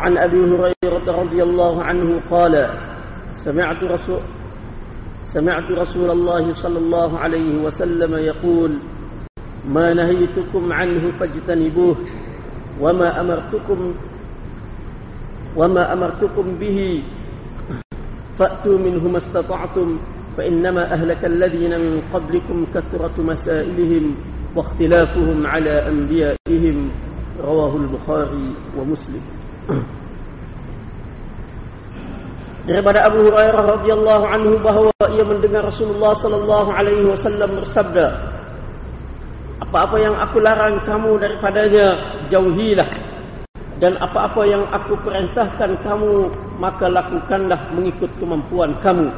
عن أبي هريرة رضي الله عنه قال سمعت رسول سمعت رسول الله صلى الله عليه وسلم يقول ما نهيتكم عنه فاجتنبوه وما أمرتكم وما أمرتكم به فأتوا منه ما استطعتم فإنما أهلك الذين من قبلكم كثرة مسائلهم واختلافهم على أنبيائهم. رواه البخاري ومسلم. daripada Abu Hurairah radhiyallahu anhu bahawa ia mendengar Rasulullah sallallahu alaihi wasallam bersabda apa-apa yang aku larang kamu daripadanya jauhilah. Dan apa-apa yang aku perintahkan kamu maka lakukanlah mengikut kemampuan kamu.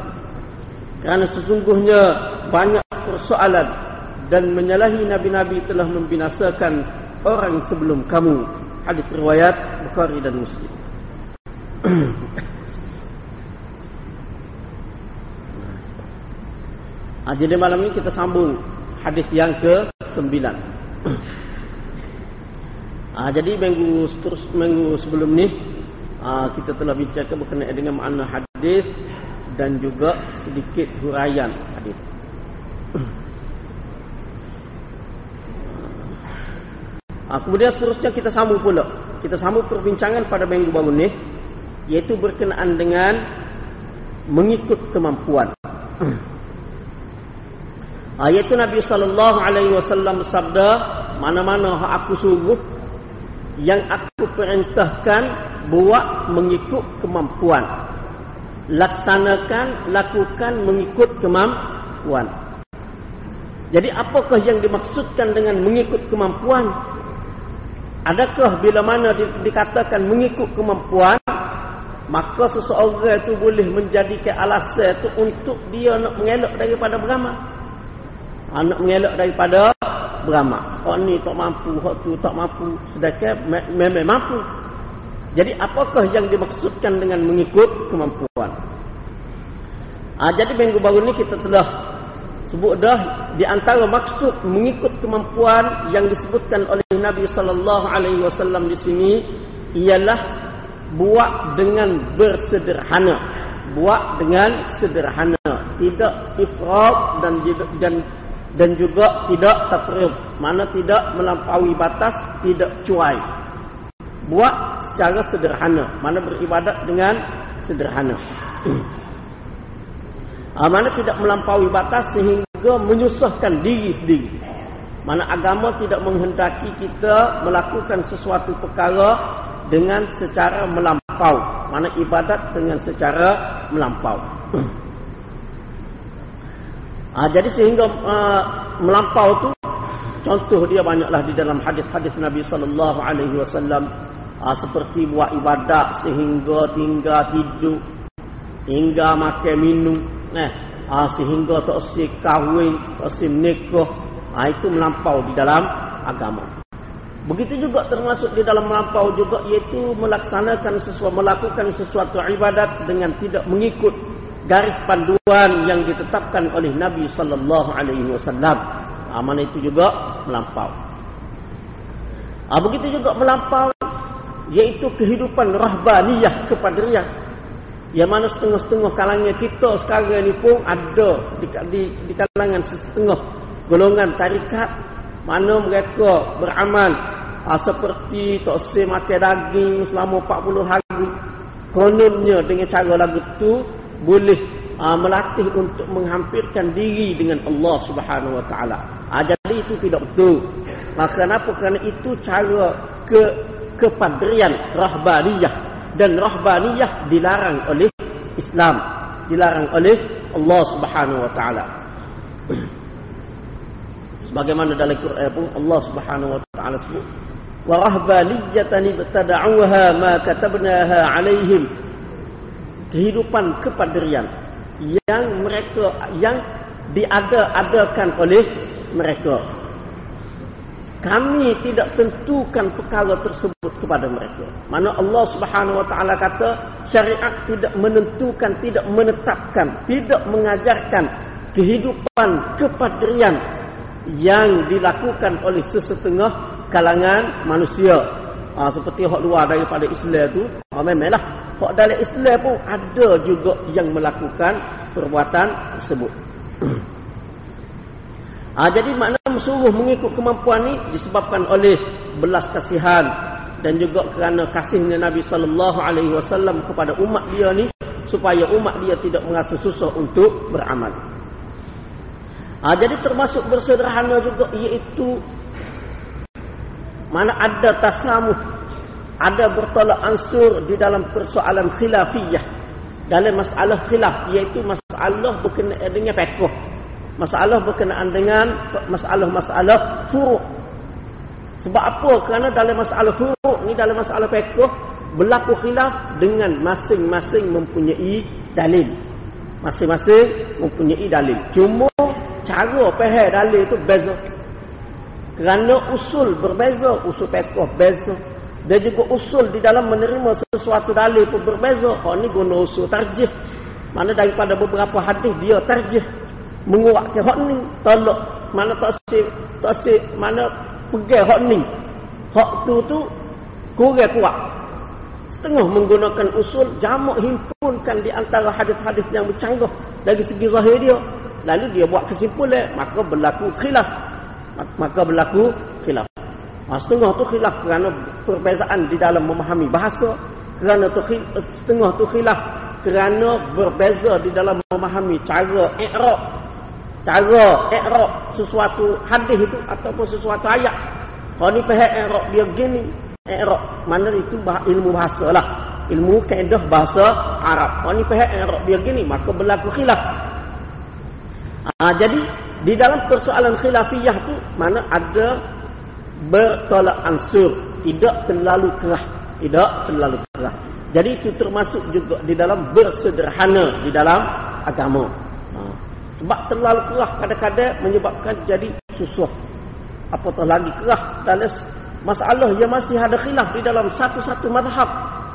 Kerana sesungguhnya banyak persoalan dan menyalahi nabi-nabi telah membinasakan orang sebelum kamu. Hadis riwayat Bukhari dan Muslim Ha, jadi malam ini kita sambung hadis yang ke-9. Ha, jadi minggu terus minggu sebelum ni ha, kita telah bicarakan berkenaan dengan makna hadis dan juga sedikit huraian hadis. Ha, kemudian seterusnya kita sambung pula. Kita sambung perbincangan pada minggu baru ni iaitu berkenaan dengan mengikut kemampuan. Ayat Nabi sallallahu alaihi wasallam bersabda, mana-mana aku suruh yang aku perintahkan buat mengikut kemampuan. Laksanakan, lakukan mengikut kemampuan. Jadi apakah yang dimaksudkan dengan mengikut kemampuan? Adakah bila mana di, dikatakan mengikut kemampuan, maka seseorang itu boleh menjadikan alasan itu untuk dia nak mengelak daripada beramal? Anak mengelak daripada beramal. Hak ni tak mampu, hak tu tak mampu. Sedangkan memang mampu. Jadi apakah yang dimaksudkan dengan mengikut kemampuan? Ha, jadi minggu baru ni kita telah sebut dah di antara maksud mengikut kemampuan yang disebutkan oleh Nabi sallallahu alaihi wasallam di sini ialah buat dengan bersederhana. Buat dengan sederhana, tidak ifrat dan dan dan juga tidak tafrid. Mana tidak melampaui batas tidak cuai. Buat secara sederhana. Mana beribadat dengan sederhana. Ha, mana tidak melampaui batas sehingga menyusahkan diri sendiri mana agama tidak menghendaki kita melakukan sesuatu perkara dengan secara melampau. Mana ibadat dengan secara melampau. Ha, jadi sehingga uh, melampau tu contoh dia banyaklah di dalam hadis-hadis Nabi sallallahu alaihi wasallam. Ha, seperti buat ibadat sehingga tinggal tidur tinggal makan minum. Eh ha, sehingga tak si kahwin tak si nikah ha, itu melampau di dalam agama begitu juga termasuk di dalam melampau juga iaitu melaksanakan sesuatu melakukan sesuatu ibadat dengan tidak mengikut garis panduan yang ditetapkan oleh Nabi sallallahu alaihi wasallam. Amanah itu juga melampau. Ah begitu juga melampau yaitu kehidupan rahbaniyah kepadanya. Yang mana setengah-setengah kalangan kita sekarang ni pun ada di, di, di kalangan setengah golongan tarikat mana mereka beramal ah, seperti tak sih makan daging selama 40 hari. Kononnya dengan cara lagu tu boleh uh, melatih untuk menghampirkan diri dengan Allah Subhanahu Wa Taala. Uh, jadi itu tidak betul. Maka kenapa? Kerana itu cara ke kepadrian rahbaniyah dan rahbaniyah dilarang oleh Islam, dilarang oleh Allah Subhanahu Wa Taala. Sebagaimana dalam Quran pun Allah Subhanahu Wa Taala sebut wa rahbaniyatan ibtada'uha ma katabnaha 'alaihim kehidupan kepaderian yang mereka yang diada-adakan oleh mereka. Kami tidak tentukan perkara tersebut kepada mereka. Mana Allah Subhanahu wa taala kata syariat tidak menentukan, tidak menetapkan, tidak mengajarkan kehidupan kepaderian yang dilakukan oleh sesetengah kalangan manusia. Ha, seperti hak luar daripada Islam itu Ha, memanglah. Hak dalam Islam pun ada juga yang melakukan perbuatan tersebut. ha, jadi makna suruh mengikut kemampuan ni disebabkan oleh belas kasihan dan juga kerana kasihnya Nabi sallallahu alaihi wasallam kepada umat dia ni supaya umat dia tidak merasa susah untuk beramal. Ha, jadi termasuk bersederhana juga iaitu mana ada tasamuh ada bertolak ansur di dalam persoalan khilafiyah. Dalam masalah khilaf iaitu masalah berkenaan dengan fiqh masalah berkenaan dengan masalah-masalah furu' sebab apa? Kerana dalam masalah furu' ni dalam masalah fiqh berlaku khilaf dengan masing-masing mempunyai dalil. Masing-masing mempunyai dalil. Cuma cara faham dalil itu beza. Kerana usul berbeza usul fiqh beza. Dan juga usul di dalam menerima sesuatu dalil pun berbeza. Oh ni guna usul tarjih. Mana daripada beberapa hadis dia tarjih. Menguatkan hak ni tolak mana tak sih tak sih mana pegang hak ni. Hak tu tu kurang kuat. Setengah menggunakan usul jamak himpunkan di antara hadis-hadis yang bercanggah. Dari segi zahir dia lalu dia buat kesimpulan maka berlaku khilaf maka berlaku khilaf Ha, setengah tu khilaf kerana perbezaan di dalam memahami bahasa. Kerana tu setengah tu khilaf kerana berbeza di dalam memahami cara i'rab. Cara i'rab sesuatu hadis itu ataupun sesuatu ayat. Kalau ni faham i'rab dia gini. I'rab mana itu ilmu bahasa lah. Ilmu kaedah bahasa Arab. Kalau ni faham i'rab dia gini maka berlaku khilaf. Ha, jadi di dalam persoalan khilafiyah tu mana ada bertolak ansur. Tidak terlalu kerah. Tidak terlalu kerah. Jadi itu termasuk juga di dalam bersederhana di dalam agama. Ha. sebab terlalu kerah kadang-kadang menyebabkan jadi susah. Apatah lagi kerah dalam masalah yang masih ada khilaf di dalam satu-satu mazhab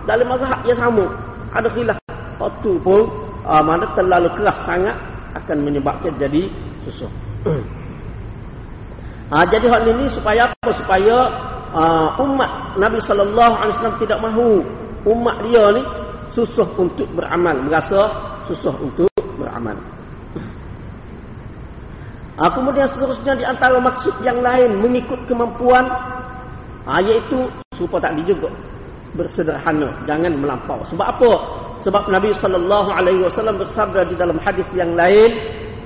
dalam mazhab yang sama ada khilaf. Waktu pun uh, mana terlalu kerah sangat akan menyebabkan jadi susah Ha, jadi hal ini supaya apa? Supaya uh, umat Nabi sallallahu alaihi wasallam tidak mahu umat dia ni susah untuk beramal, merasa susah untuk beramal. Ha, kemudian seterusnya di antara maksud yang lain mengikut kemampuan ha, iaitu supaya tak juga bersederhana, jangan melampau. Sebab apa? sebab Nabi sallallahu alaihi wasallam bersabda di dalam hadis yang lain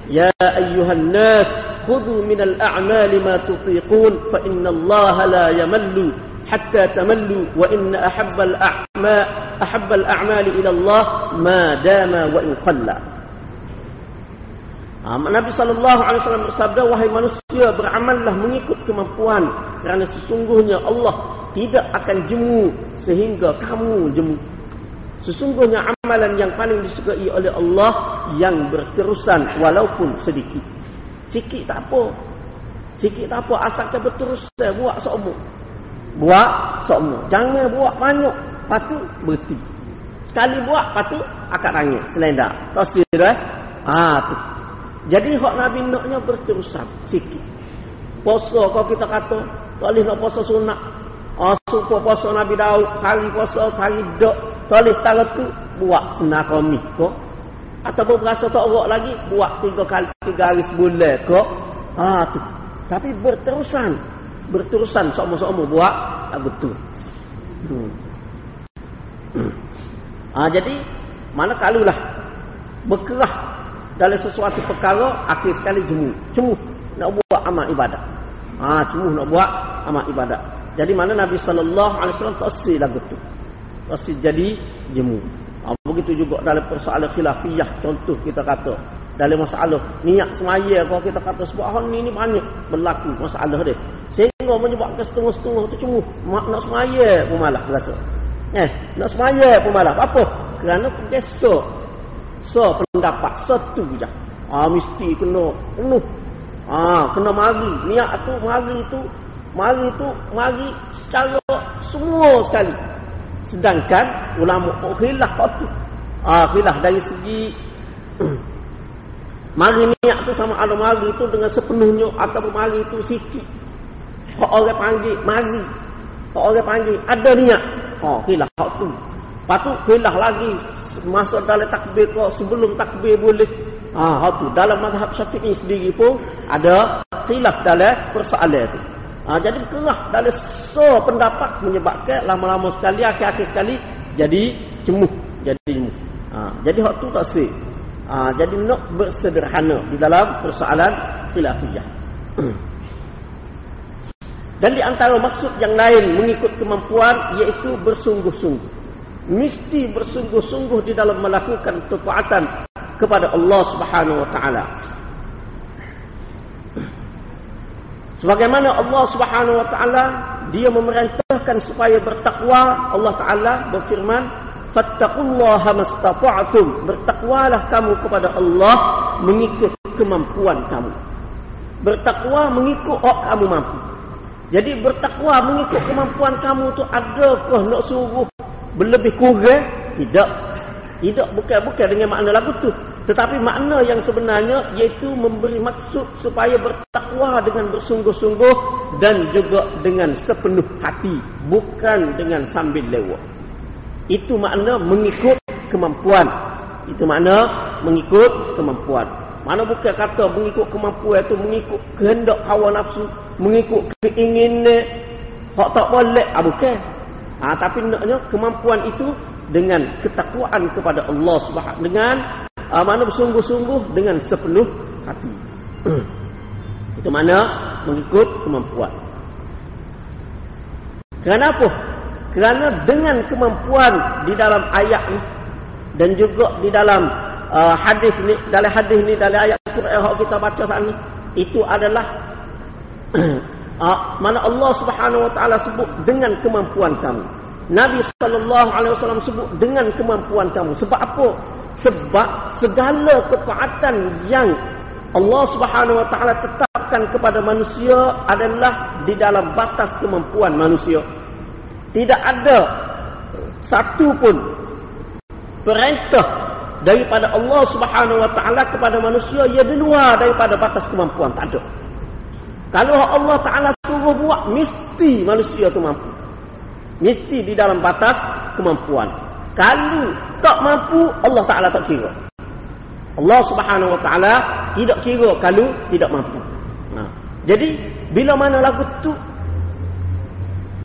ya ayyuhan nas khudhu min al a'mali ma tutiqun fa inna Allah la yamallu hatta tamallu wa inna ahabba al a'ma ahabba al a'mali ila Allah ma dama wa in qalla. Ha, Nabi sallallahu alaihi wasallam bersabda wahai manusia beramallah mengikut kemampuan kerana sesungguhnya Allah tidak akan jemu sehingga kamu jemu sesungguhnya amalan yang paling disukai oleh Allah yang berterusan walaupun sedikit Sikit tak apa. Sikit tak apa. Asalkan berteruskan buat seumur. Buat seumur. Jangan buat banyak. Lepas tu berhenti. Sekali buat, lepas tu akad rangit. Selendar. Tosir eh. Ah, tu. Jadi hak Nabi naknya berterusan. Sikit. Puasa kau kita kata. Tulis nak puasa sunat. Ah, supa puasa Nabi Daud. Sari puasa, sari dok. Tulis tangan tu. Buat senar kami. Kau ataupun berasa tak orok lagi buat tiga kali tiga hari sebulan ke ha tu tapi berterusan berterusan sama-sama buat lagu tu hmm. ha, jadi mana kalulah berkerah dalam sesuatu perkara akhir sekali jemu jemu nak buat amal ibadat ha jemu nak buat amal ibadat jadi mana Nabi sallallahu alaihi wasallam tak lagu tu tak jadi jemu. Ha, begitu juga dalam persoalan khilafiyah contoh kita kata. Dalam masalah niat semaya kalau kita kata sebab hal ni, ni banyak berlaku masalah dia. Sehingga menyebabkan setengah-setengah tu cuma nak semaya pun malah rasa. Eh nak semaya pun malah. Apa? Kerana tergesa so pendapat satu je. Ah mesti kena penuh. Ah kena mari. Niat tu mari tu mari tu mari secara semua sekali Sedangkan ulama khilaf tu. Ah khilaf dari segi mari niat tu sama ada mari tu dengan sepenuhnya atau mari tu sikit. Kau orang panggil mari. Kau orang panggil ada niat. Oh khilaf tu. Lepas tu kelah lagi masuk dalam takbir kau sebelum takbir boleh. Ha, tu dalam mazhab Syafi'i sendiri pun ada khilaf dalam persoalan itu. Ha, jadi kerah dalam so pendapat menyebabkan lama-lama sekali akhir-akhir sekali jadi cemuh, jadi cemuh. Ha, jadi hak tu tak sih. Ha, jadi nak bersederhana di dalam persoalan khilafiyah. Dan di antara maksud yang lain mengikut kemampuan iaitu bersungguh-sungguh. Mesti bersungguh-sungguh di dalam melakukan ketaatan kepada Allah Subhanahu wa taala. Sebagaimana Allah Subhanahu wa taala dia memerintahkan supaya bertakwa, Allah taala berfirman, "Fattaqullaha mastata'tum." Bertakwalah kamu kepada Allah mengikut kemampuan kamu. Bertakwa mengikut hak kamu mampu. Jadi bertakwa mengikut kemampuan kamu tu adakah nak suruh berlebih kurang? Tidak. Tidak bukan-bukan dengan makna lagu tu. Tetapi makna yang sebenarnya iaitu memberi maksud supaya bertakwa dengan bersungguh-sungguh dan juga dengan sepenuh hati. Bukan dengan sambil lewat. Itu makna mengikut kemampuan. Itu makna mengikut kemampuan. Mana bukan kata mengikut kemampuan itu mengikut kehendak hawa nafsu, mengikut keinginan hak tak boleh, ah bukan. Ah tapi naknya kemampuan itu dengan ketakwaan kepada Allah Subhanahu dengan ah, mana bersungguh-sungguh dengan sepenuh hati. itu mana mengikut kemampuan. Kenapa? Kerana dengan kemampuan di dalam ayat ini dan juga di dalam uh, hadis ni dalam hadis ni dalam ayat Quran yang kita baca saat ni itu adalah uh, mana Allah Subhanahu wa taala sebut dengan kemampuan kamu. Nabi sallallahu alaihi wasallam sebut dengan kemampuan kamu. Sebab apa? Sebab segala ketaatan yang Allah Subhanahu wa taala tetapkan kepada manusia adalah di dalam batas kemampuan manusia. Tidak ada satu pun perintah daripada Allah Subhanahu wa taala kepada manusia ia di luar daripada batas kemampuan tak ada kalau Allah taala suruh buat mesti manusia tu mampu mesti di dalam batas kemampuan. Kalau tak mampu Allah taala tak kira. Allah Subhanahu wa taala tidak kira kalau tidak mampu. Nah jadi bila mana lagu tu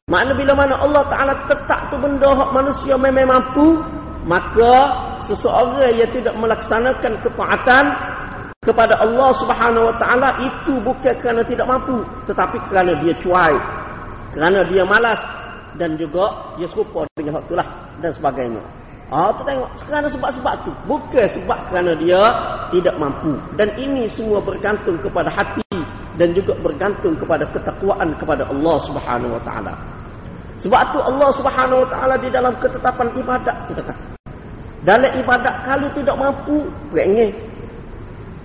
makna bila mana Allah taala tetap tu benda hak manusia memang mampu maka seseorang yang tidak melaksanakan ketaatan kepada Allah Subhanahu wa taala itu bukan kerana tidak mampu tetapi kerana dia cuai kerana dia malas dan juga dia serupa dengan hak itulah dan sebagainya. Ah tu tengok kerana sebab-sebab tu. Bukan sebab kerana dia tidak mampu. Dan ini semua bergantung kepada hati dan juga bergantung kepada ketakwaan kepada Allah Subhanahu wa taala. Sebab tu Allah Subhanahu wa taala di dalam ketetapan ibadat kita kata. Dalam ibadat kalau tidak mampu perangnya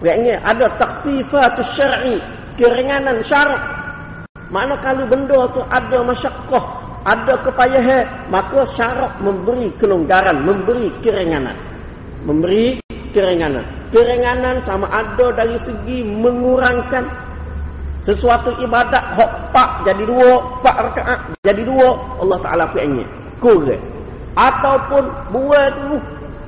perangnya ada takhfifatus syar'i keringanan syarat mana kalau benda tu ada masyakkah ada kepayahan maka syarat memberi kelonggaran memberi keringanan memberi keringanan keringanan sama ada dari segi mengurangkan sesuatu ibadat hok pak jadi dua pak rakaat jadi dua Allah Taala punya. Kurang. Ataupun buat tu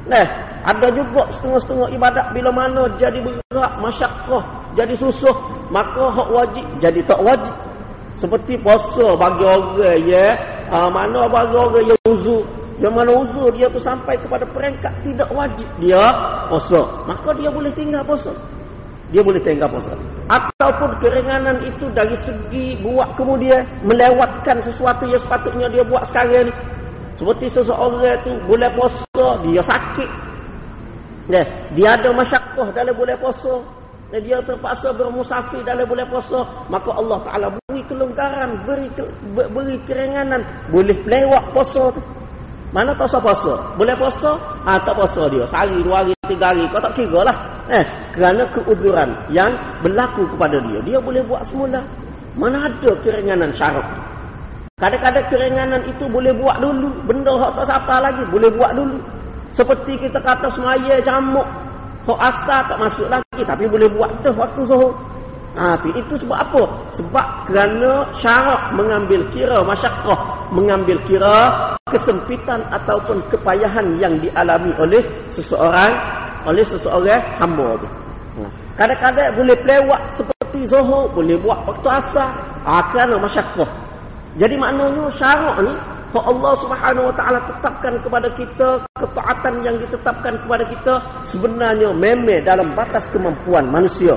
Nah, ada juga setengah-setengah ibadat bila mana jadi berat, masyakkah, jadi susah, maka hak wajib jadi tak wajib. Seperti puasa bagi orang ya, ha, mana bagi orang yang uzur, yang mana uzur dia tu sampai kepada peringkat tidak wajib dia puasa, maka dia boleh tinggal puasa. Dia boleh tinggal puasa. Ataupun keringanan itu dari segi buat kemudian melewatkan sesuatu yang sepatutnya dia buat sekarang ni. Seperti seseorang tu boleh puasa, dia sakit. Ya, dia ada masyakkah dalam boleh puasa. Dan dia terpaksa bermusafir dalam boleh puasa. Maka Allah Ta'ala beri kelonggaran, beri, ke, beri keringanan. Boleh lewat puasa tu. Mana tak puasa? Boleh puasa? Ah tak puasa dia. Sehari, dua hari, tiga hari. Kau tak kira lah. Eh, kerana keuduran yang berlaku kepada dia. Dia boleh buat semula. Mana ada keringanan syarat. Kadang-kadang keringanan itu boleh buat dulu. Benda yang tak siapa lagi, boleh buat dulu. Seperti kita kata semaya camuk. Hak asal tak masuk lagi, tapi boleh buat tu waktu zuhur. Ha, tu, itu sebab apa? Sebab kerana syarat mengambil kira masyarakat, mengambil kira kesempitan ataupun kepayahan yang dialami oleh seseorang, oleh seseorang hamba tu. Ha. Kadang-kadang boleh pelewak seperti Zohor, boleh buat waktu asal, ha, kerana masyarakat. Jadi maknanya syarat ni, kalau Allah subhanahu wa ta'ala tetapkan kepada kita, ketaatan yang ditetapkan kepada kita, sebenarnya memang dalam batas kemampuan manusia.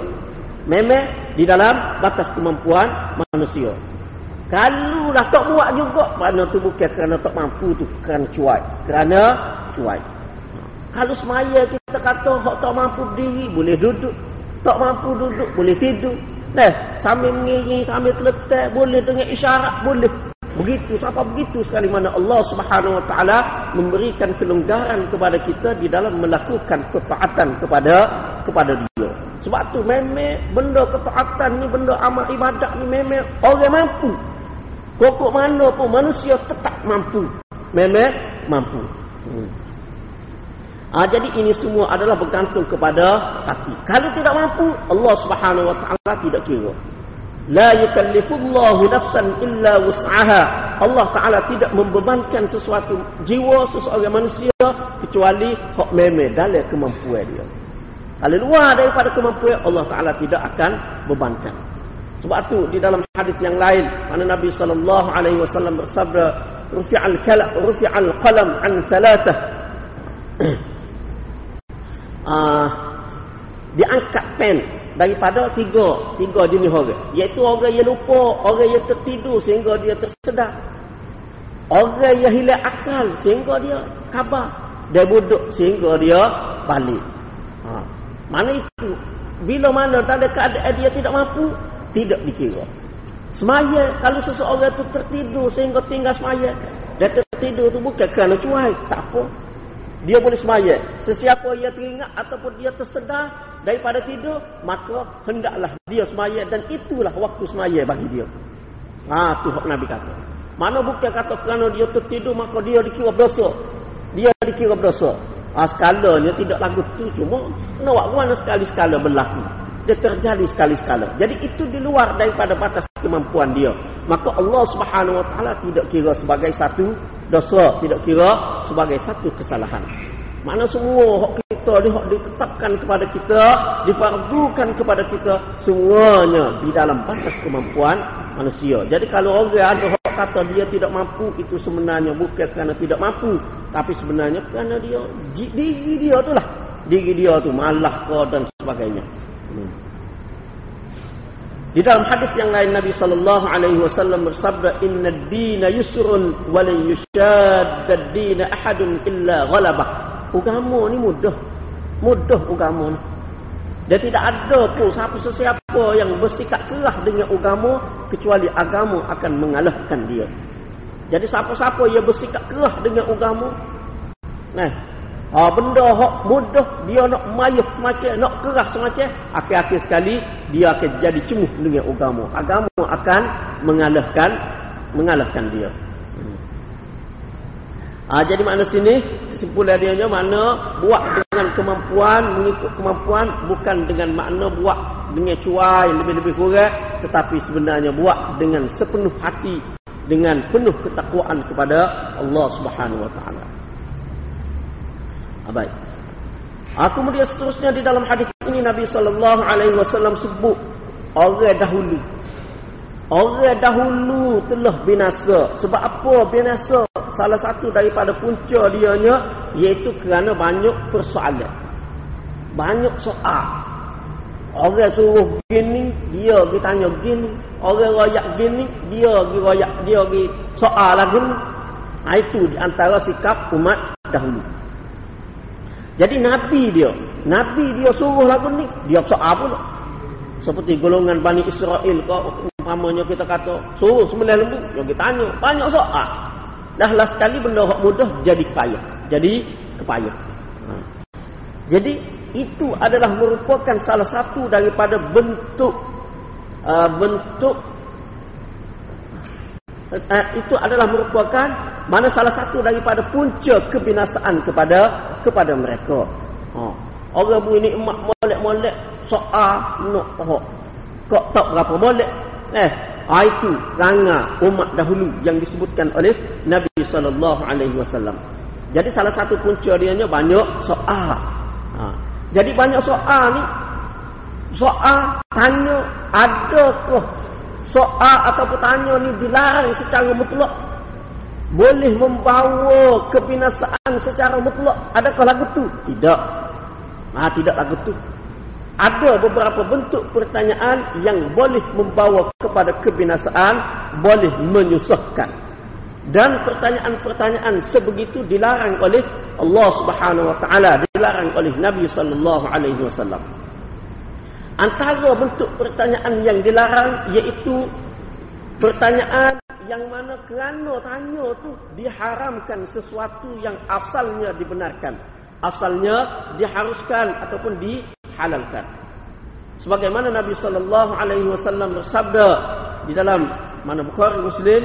Memang di dalam batas kemampuan manusia. Kalau dah tak buat juga, kerana tu bukan kerana tak mampu tu, kerana cuai. Kerana cuai. Kalau semaya kita kata, hak tak mampu berdiri, boleh duduk. Tak mampu duduk, boleh tidur. Nah, sambil mengiring, sambil terletak, boleh dengan isyarat, boleh. Begitu, siapa begitu sekali mana Allah subhanahu wa ta'ala memberikan kelonggaran kepada kita di dalam melakukan ketaatan kepada kepada dia. Sebab tu memang benda ketaatan ni, benda amal ibadat ni memang orang mampu. Pokok mana pun manusia tetap mampu. Memang mampu. Hmm. Ha, jadi ini semua adalah bergantung kepada hati. Kalau tidak mampu, Allah subhanahu wa ta'ala tidak kira. La yukallifullahu nafsan illa wus'aha. Allah Ta'ala tidak membebankan sesuatu jiwa, seseorang manusia kecuali hak meme dalam kemampuan dia. Kalau luar daripada kemampuan Allah Ta'ala tidak akan bebankan. Sebab tu di dalam hadis yang lain mana Nabi sallallahu alaihi wasallam bersabda rufi'al kalam rufi'al qalam an thalathah. Ah diangkat pen daripada tiga tiga jenis orang. Iaitu orang yang lupa orang yang tertidur sehingga dia tersedar. Orang yang hilang akal sehingga dia khabar. Dia buduk sehingga dia balik. Ha. mana itu? Bila mana tak ada keadaan dia tidak mampu tidak dikira. Semaya kalau seseorang itu tertidur sehingga tinggal semaya dia tertidur itu bukan kerana cuai tak apa. Dia boleh semaya. Sesiapa yang teringat ataupun dia tersedar daripada tidur maka hendaklah dia semaya dan itulah waktu semaya bagi dia. Ha tu nabi kata. Mana bukti kata kerana dia tertidur maka dia dikira berdosa. Dia dikira berdosa. Ha skalanya tidak lagu tu cuma nak buat sekali skala berlaku. Dia terjadi sekali-sekala jadi itu di luar daripada batas kemampuan dia. Maka Allah Subhanahu wa taala tidak kira sebagai satu dosa tidak kira sebagai satu kesalahan mana semua hak kita ni hak ditetapkan kepada kita, difardukan kepada kita semuanya di dalam batas kemampuan manusia. Jadi kalau orang ada hak kata dia tidak mampu itu sebenarnya bukan kerana tidak mampu, tapi sebenarnya kerana dia diri dia tu lah. Diri dia tu malah kau dan sebagainya. Hmm. Di dalam hadis yang lain Nabi sallallahu alaihi wasallam bersabda inna ad-dina yusrun wa lan yushadda ad-dina ahadun illa ghalabah agama ni mudah. Mudah agama ni. Dan tidak ada pun siapa sesiapa yang bersikap keras dengan agama kecuali agama akan mengalahkan dia. Jadi siapa-siapa yang bersikap keras dengan agama nah ha, benda hak mudah dia nak mayuh semacam nak keras semacam akhir-akhir sekali dia akan jadi cemuh dengan agama. Agama akan mengalahkan mengalahkan dia. Ha, jadi makna sini kesimpulan dia mana buat dengan kemampuan mengikut kemampuan bukan dengan makna buat dengan cuai lebih-lebih kurang tetapi sebenarnya buat dengan sepenuh hati dengan penuh ketakwaan kepada Allah Subhanahu wa taala. Ha, baik. Ha, kemudian seterusnya di dalam hadis ini Nabi sallallahu alaihi wasallam sebut orang dahulu Orang dahulu telah binasa. Sebab apa binasa? Salah satu daripada punca dianya iaitu kerana banyak persoalan. Banyak soal. Orang suruh gini, dia pergi tanya gini. Orang royak gini, dia pergi royak, dia pergi soal lagi. Nah, itu di antara sikap umat dahulu. Jadi Nabi dia, Nabi dia suruh lagu ni, dia soal pula. Seperti golongan Bani Israel kau umpamanya kita kata suruh sembelih lembu yang kita tanya banyak soal dah lah sekali benda hak mudah jadi payah. Jadi kepayah. Ha. jadi itu adalah merupakan salah satu daripada bentuk uh, bentuk uh, itu adalah merupakan mana salah satu daripada punca kebinasaan kepada kepada mereka. Ha. orang bu ini emak molek-molek soal nak hak kok tak berapa boleh eh ha, itu ranga umat dahulu yang disebutkan oleh Nabi sallallahu alaihi wasallam. Jadi salah satu punca dia banyak soal. Ha. jadi banyak soal ni soal tanya adakah soal ataupun tanya ni dilarang secara mutlak? Boleh membawa kebinasaan secara mutlak? Adakah lagu tu? Tidak. Ah tidak lagu tu ada beberapa bentuk pertanyaan yang boleh membawa kepada kebinasaan boleh menyusahkan. Dan pertanyaan-pertanyaan sebegitu dilarang oleh Allah Subhanahu wa taala dilarang oleh Nabi sallallahu alaihi wasallam. Antara bentuk pertanyaan yang dilarang iaitu pertanyaan yang mana kerana tanya tu diharamkan sesuatu yang asalnya dibenarkan. Asalnya diharuskan ataupun dihalalkan sebagaimana Nabi sallallahu alaihi wasallam bersabda di dalam mana Bukhari Muslim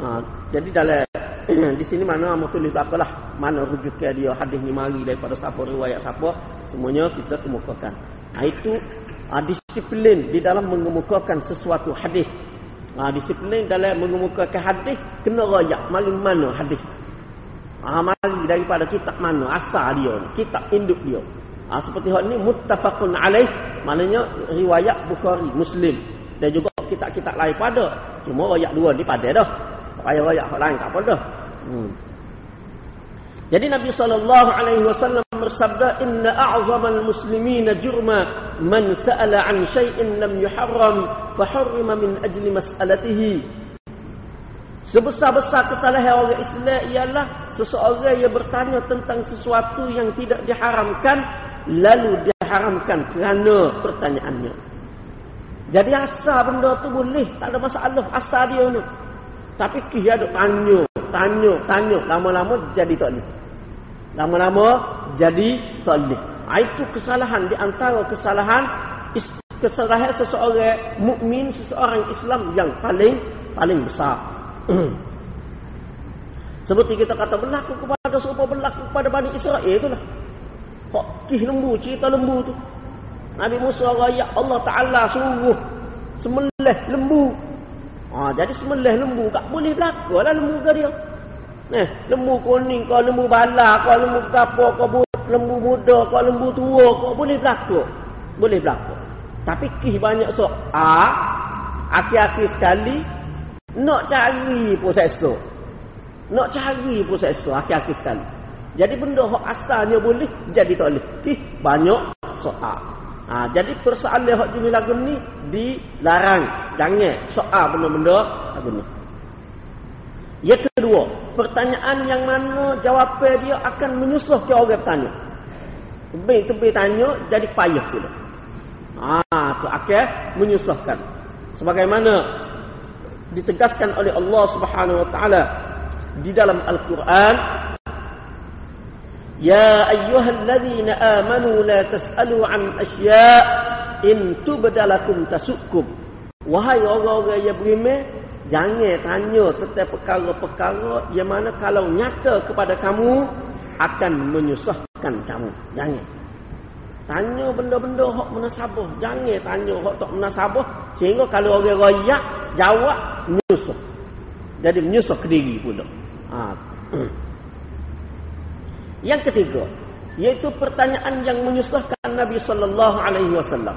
ha, jadi dalam di sini mana mau tulis apalah mana rujuknya dia hadis ni mari daripada siapa riwayat siapa semuanya kita kemukakan ha, itu ha, disiplin di dalam mengemukakan sesuatu hadis Ha, disiplin dalam mengemukakan hadis kena rayak mari mana hadis. Ha, mari daripada kitab mana asal dia kitab induk dia. Ha, seperti hal ni muttafaqun alaih, maknanya riwayat Bukhari, Muslim dan juga kitab-kitab lain pada. Cuma rayak dua ni pada dah. Tak payah rayak hal lain tak apa dah. Hmm. Jadi Nabi sallallahu alaihi wasallam bersabda inna a'zamal muslimina jurma man sa'ala an syai'in lam yuharram fa hurrima min ajli mas'alatihi Sebesar-besar kesalahan orang Islam ialah seseorang yang bertanya tentang sesuatu yang tidak diharamkan lalu diharamkan kerana pertanyaannya. Jadi asal benda tu boleh, tak ada masalah asal dia ni. Tapi kia ada tanya, tanya, tanya, lama-lama jadi tak boleh. Lama-lama jadi talib. Ha, itu kesalahan di antara kesalahan kesalahan seseorang mukmin, seseorang Islam yang paling paling besar. Seperti kita kata berlaku kepada serupa berlaku kepada Bani Israel itulah. Kok kih lembu, cerita lembu tu. Nabi Musa raya Allah Ta'ala suruh semelih lembu. Ha, jadi semelih lembu tak boleh berlaku lah lembu ke dia. Eh, lembu kuning, kau lembu bala, kau lembu kapur, kau lembu muda, kau lembu tua, kau boleh berlaku. Boleh berlaku. Tapi kih banyak so. A, akhir-akhir sekali, nak cari prosesor. Nak cari prosesor akhir-akhir sekali. Jadi benda yang asalnya boleh, jadi tak boleh. Kih banyak soal. Ha, jadi persoalan yang jenis lagu ni dilarang. Jangan soal benda-benda lagu ni. Yang kedua, pertanyaan yang mana jawapan dia akan menyusah ke orang bertanya. Tebih-tebih tanya, jadi payah pula. Ah, tu akan menyusahkan. Sebagaimana ditegaskan oleh Allah Subhanahu wa taala di dalam Al-Quran Ya ayyuhalladzina amanu la tas'alu an asya' in tubdalakum tasukkum Wahai orang-orang yang beriman Jangan tanya tentang perkara-perkara yang mana kalau nyata kepada kamu akan menyusahkan kamu. Jangan. Tanya benda-benda hak menasabah. Jangan tanya hak tak menasabah. Sehingga kalau orang rayak, jawab, menyusah. Jadi menyusah ke diri pula. Ha. Yang ketiga, iaitu pertanyaan yang menyusahkan Nabi sallallahu alaihi wasallam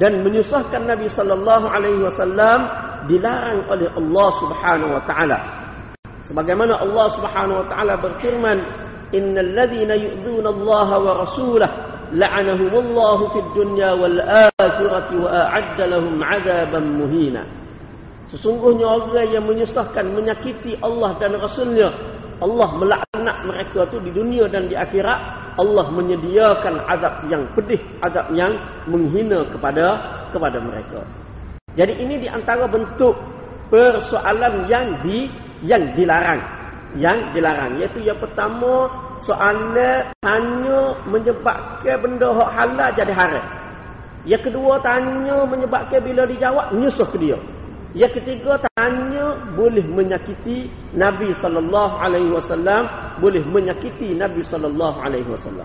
dan menyusahkan Nabi sallallahu alaihi wasallam dilarang oleh Allah Subhanahu wa taala. Sebagaimana Allah Subhanahu wa taala berfirman, "Innal ladzina yu'dzuna Allah wa rasulahu la'anahumullahu fid dunya wal akhirati wa a'adda lahum 'adaban muhina." Sesungguhnya orang yang menyusahkan, menyakiti Allah dan Rasulnya, Allah melaknat mereka tu di dunia dan di akhirat. Allah menyediakan azab yang pedih, azab yang menghina kepada kepada mereka. Jadi ini di antara bentuk persoalan yang di yang dilarang. Yang dilarang iaitu yang pertama soalan tanya menyebabkan benda hak halal jadi haram. Yang kedua tanya menyebabkan bila dijawab nyusah ke dia. Yang ketiga tanya boleh menyakiti Nabi sallallahu alaihi wasallam, boleh menyakiti Nabi sallallahu alaihi wasallam.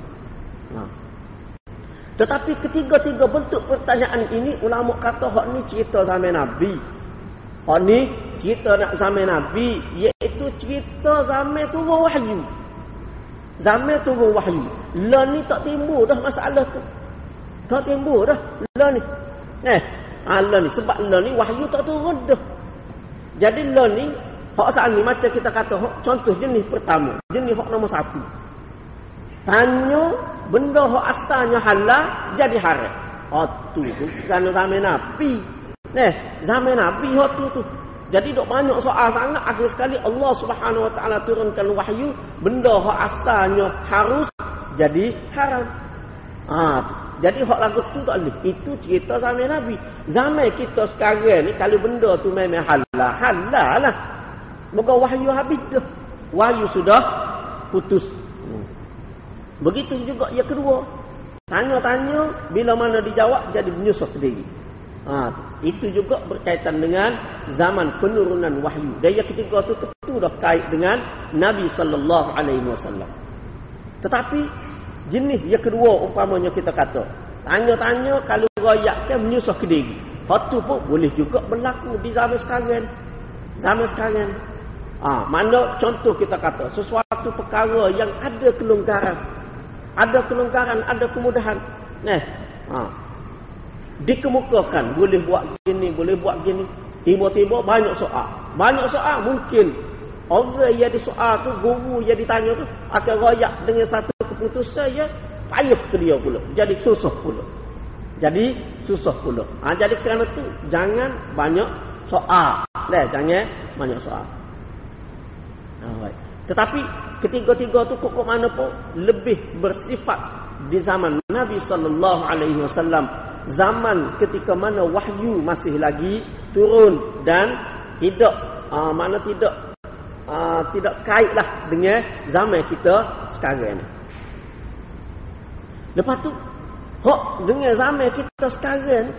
Ha. Tetapi ketiga-tiga bentuk pertanyaan ini ulama kata hak ni cerita zaman Nabi. Hak ni cerita nak zaman Nabi iaitu cerita zaman turun wahyu. Zaman turun wahyu. Lah ni tak timbul dah masalah tu. Tak timbul dah. Lah ni. Eh, ah, lah ni sebab lah ni wahyu tak turun dah. Jadi lah ni hak saat ni macam kita kata hak contoh jenis pertama, jenis hak nombor satu. Tanya benda hak asalnya halal jadi haram. Oh tu tu kan zaman Nabi. Neh, zaman Nabi hak tu tu. Jadi dok banyak soal sangat akhir sekali Allah Subhanahu Wa Taala turunkan wahyu benda hak asalnya harus jadi haram. Ah, jadi hak lagu tu tak boleh. Itu cerita zaman Nabi. Zaman kita sekarang ni kalau benda tu memang halal, halal lah. Moga wahyu habis dah. Wahyu sudah putus. Begitu juga yang kedua. Tanya-tanya, bila mana dijawab, jadi menyusah sendiri. Ha, itu juga berkaitan dengan zaman penurunan wahyu. Dan yang ketiga itu tentu dah kait dengan Nabi Sallallahu Alaihi Wasallam. Tetapi jenis yang kedua umpamanya kita kata. Tanya-tanya kalau rakyatkan menyusah ke diri. Itu pun boleh juga berlaku di zaman sekarang. Zaman sekarang. Ha, mana contoh kita kata. Sesuatu perkara yang ada kelonggaran ada kelonggaran, ada kemudahan. Nah, ha. dikemukakan boleh buat gini, boleh buat gini. Tiba-tiba banyak soal. Banyak soal mungkin orang yang disoal tu, guru yang ditanya tu akan royak dengan satu keputusan ya payah ke dia pula. Jadi susah pula. Jadi susah pula. Ha, jadi kerana tu jangan banyak soal. Nah, jangan banyak soal. Alright. Tetapi ketiga-tiga tu kok mana pun lebih bersifat di zaman Nabi sallallahu alaihi wasallam zaman ketika mana wahyu masih lagi turun dan tidak uh, mana tidak uh, tidak kaitlah dengan zaman kita sekarang. Ni. Lepas tu hok dengan zaman kita sekarang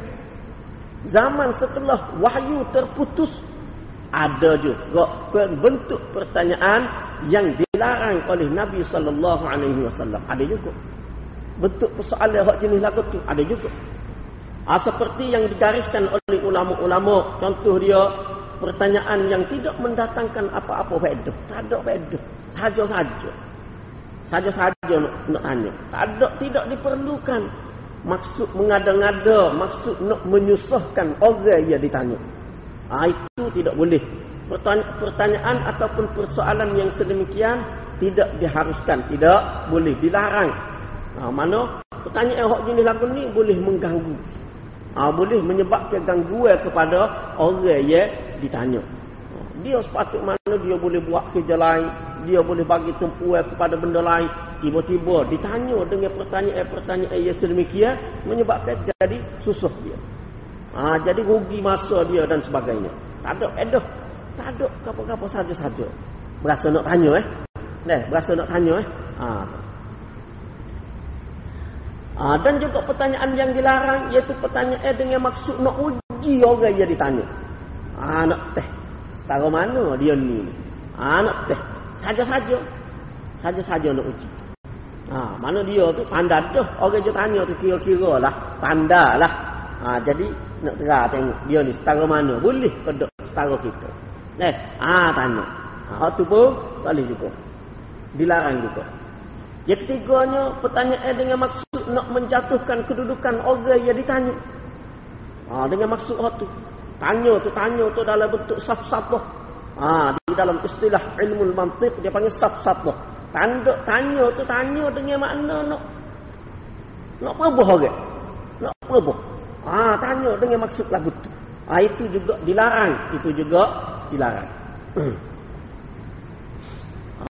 zaman setelah wahyu terputus ada juga bentuk pertanyaan yang dilarang oleh Nabi sallallahu alaihi wasallam. Ada juga. Bentuk persoalan hak jenis lagu tu ada juga. Ha, seperti yang digariskan oleh ulama-ulama contoh dia pertanyaan yang tidak mendatangkan apa-apa faedah tak ada faedah saja-saja saja-saja nak, nak tanya tak ada tidak diperlukan maksud mengada-ngada maksud nak menyusahkan orang yang ditanya Ha, itu tidak boleh. Pertanyaan ataupun persoalan yang sedemikian tidak diharuskan, tidak boleh dilarang. Ha, mana pertanyaan yang jenis lagu ni boleh mengganggu. Ha, boleh menyebabkan gangguan kepada orang yang ditanya. Dia sepatut mana dia boleh buat kerja lain, dia boleh bagi tumpuan kepada benda lain. Tiba-tiba ditanya dengan pertanyaan-pertanyaan yang sedemikian menyebabkan jadi susah dia. Ha, jadi rugi masa dia dan sebagainya. Tak ada edah. Tak ada apa-apa saja-saja. Berasa nak tanya eh. Dah, berasa nak tanya eh. Ha. Ha, dan juga pertanyaan yang dilarang iaitu pertanyaan dengan maksud nak uji orang yang ditanya. Ha, nak teh. Setara mana dia ni? Ha, nak teh. Saja-saja. Saja-saja nak uji. Ha, mana dia tu pandai dah. Orang yang tanya tu kira-kira lah. Pandai lah. Ha, jadi nak terang tengok dia ni setara mana boleh kedok setara kita eh ah tanya ha tu pun boleh juga dilarang juga yang ketiganya pertanyaan dengan maksud nak menjatuhkan kedudukan orang yang ditanya ha dengan maksud hak tu tanya tu tanya tu dalam bentuk saf-safah ha di dalam istilah ilmu mantiq dia panggil saf-safah tanda tanya tu tanya dengan makna nak nak peroboh orang nak peroboh Ah, tanya dengan maksud lagu tu. Ah, itu juga dilarang. Itu juga dilarang.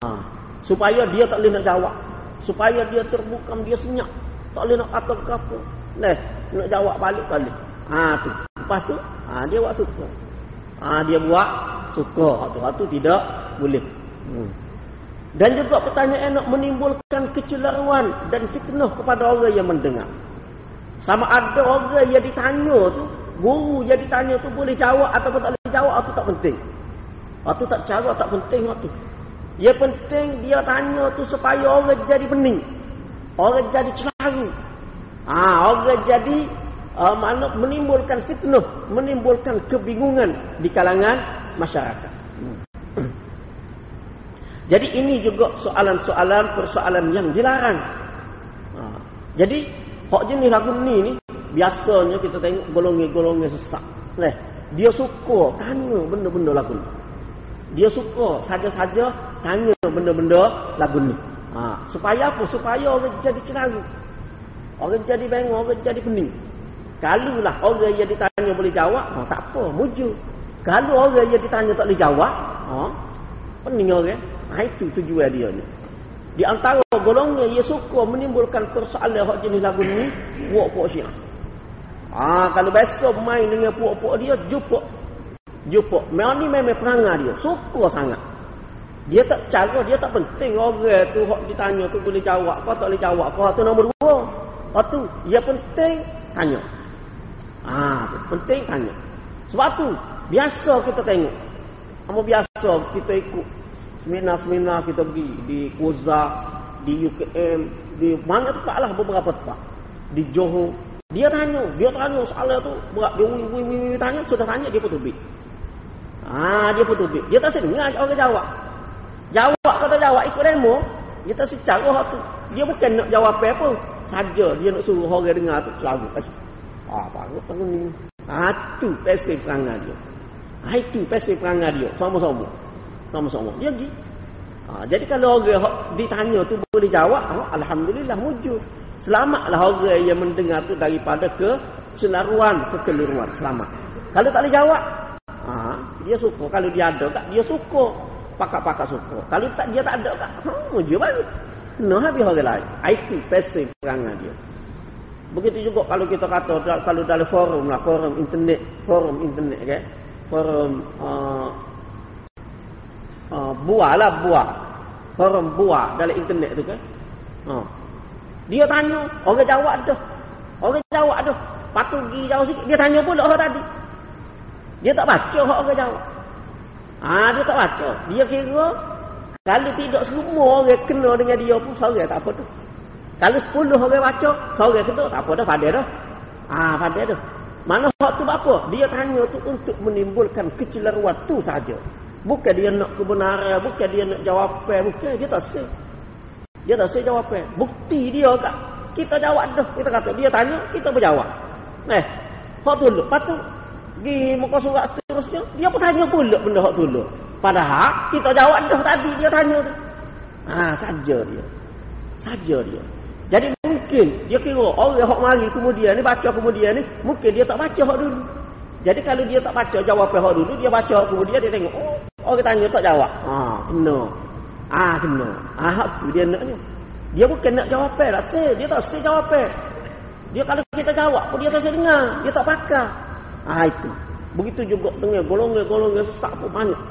ah, supaya dia tak boleh nak jawab. Supaya dia terbuka, dia senyap. Tak boleh nak kata apa. Nah, nak jawab balik balik. Ah, tu. Lepas tu, ah, dia buat suka. Ah, dia buat suka. Waktu-waktu tidak boleh. Hmm. Dan juga pertanyaan nak menimbulkan kecelaruan dan fitnah kepada orang yang mendengar. Sama ada orang yang ditanya tu, guru yang ditanya tu boleh jawab ataupun tak boleh jawab, itu tak penting. Itu tak cara, tak penting waktu. Yang penting dia tanya tu supaya orang jadi pening. Orang jadi celaru. Ah, orang jadi uh, mana menimbulkan fitnah, menimbulkan kebingungan di kalangan masyarakat. Jadi ini juga soalan-soalan persoalan yang dilarang. Ha. Jadi hak jenis lagu ni ni biasanya kita tengok golongan-golongan sesak. Leh, dia suka tanya benda-benda lagu ni. Dia suka saja-saja tanya benda-benda lagu ni. Ha. supaya apa? Supaya orang jadi ceragu. Orang jadi bengong, orang jadi pening. Kalau lah orang yang ditanya boleh jawab, ha, tak apa, mujur. Kalau orang yang ditanya tak boleh jawab, ha, pening orang. Ha, itu tujuan dia ni. Di antara golongan ia suka menimbulkan persoalan hak jenis lagu ni, puak-puak syiah. Ah, kalau besok main dengan puak-puak dia, jumpa. Jumpa. Memang ni memang perangai dia. Suka sangat. Dia tak cara, dia tak penting orang tu hak ditanya tu boleh jawab kau tak boleh jawab kau tu nombor dua. Lepas tu, dia penting tanya. Ah, penting tanya. Sebab tu, biasa kita tengok. Kamu biasa kita ikut seminar-seminar kita pergi di Kuza, di UKM, di mana tempat lah beberapa tempat. Di Johor. Dia tanya, dia tanya soalan tu, dia wui wui wui tanya, sudah tanya dia pun tubik. Ah, dia pun tubik. Dia tak dengar orang jawab. Jawab kata jawab ikut demo, dia tak secara tu. Dia bukan nak jawab apa pun. Saja dia nak suruh orang dengar tu selalu. Ah, baru tahu ni. Ah, tu pesel perangai dia. Ah, itu pesel perangai dia. Sama-sama sama-sama. Dia pergi. Ha, jadi kalau orang ditanya tu boleh jawab, oh, Alhamdulillah wujud. Selamatlah orang yang mendengar tu daripada ke selaruan, kekeliruan. Selamat. Kalau tak boleh jawab, ha, dia suka. Kalau dia ada kat, dia suka. Pakak-pakak suka. Kalau tak dia tak ada kat, ha, wujud baru. Kena habis orang lain. Itu pasif perangai dia. Begitu juga kalau kita kata, kalau dalam forum lah, forum internet, forum internet kan. Forum uh, uh, buah lah buah. Forum buah dalam internet tu kan. Uh. Dia tanya, orang jawab dah. Orang jawab dah. Patut pergi jauh sikit. Dia tanya pula orang tadi. Dia tak baca orang jawab. Ah, dia tak baca. Dia kira kalau tidak semua orang kena dengan dia pun seorang tak apa tu. Kalau sepuluh orang baca, seorang kena tak apa dah pada dah. Ah, pada dah. Mana hak tu apa? Dia tanya tu untuk menimbulkan kecelaruan tu saja. Bukan dia nak kebenaran, bukan dia nak jawapan, bukan dia tak sih. Dia tak sih jawapan. Bukti dia kat kita jawab dah. Kita kata dia tanya, kita berjawab. Eh, hak tu lu. Patu di muka surat seterusnya, dia pun tanya pula benda hak tu lu. Padahal kita jawab dah tadi dia tanya tu. Ha, saja dia. Saja dia. Jadi mungkin dia kira orang hak mari kemudian ni baca kemudian ni, mungkin dia tak baca hak dulu. Jadi kalau dia tak baca jawapan hak dulu, dia baca kemudian dia tengok, oh, orang tanya tak jawab. Ha, kena. Ah, kena. Ah, hak tu dia naknya. Dia bukan nak jawapan lah. Say. Dia tak say jawapan. Dia kalau kita jawab pun dia tak say dengar. Dia tak pakar. Ah, itu. Begitu juga dengan golongan-golongan sesak pun banyak.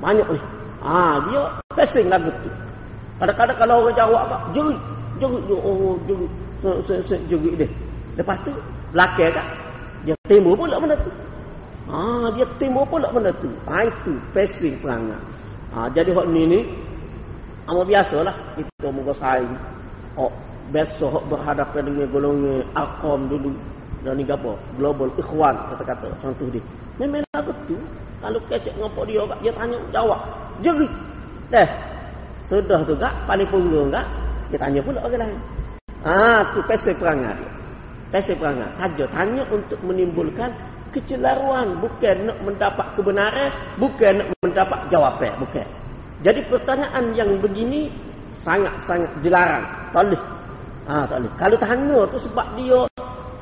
Banyak ni. Ah, dia pesing lagu tu. Kadang-kadang kalau orang jawab apa, jerit. Jerit. Oh, jerit. Jerit dia. Lepas tu, belakang kan, dia timbul pula benda tu. Ha, dia timbul pula benda tu. Ha, itu passing perangai. Ha, jadi hak ni ni, amat biasalah kita muka saing. Oh, besok hak berhadapan dengan golongan akom dulu. Dan ni apa? Global ikhwan kata-kata. Contoh dia. Memang lah betul. Kalau kecek ngapa dia, dia tanya, jawab. Jadi, deh. Sudah tu kak, paling punggung kak, dia tanya pula orang lain. Ah, tu passing perangai dia. Kasih perangai. Saja tanya untuk menimbulkan kecelaruan. Bukan nak mendapat kebenaran. Bukan nak mendapat jawapan. Bukan. Jadi pertanyaan yang begini sangat-sangat dilarang. Tak boleh. Ha, tak boleh. Kalau tanya tu sebab dia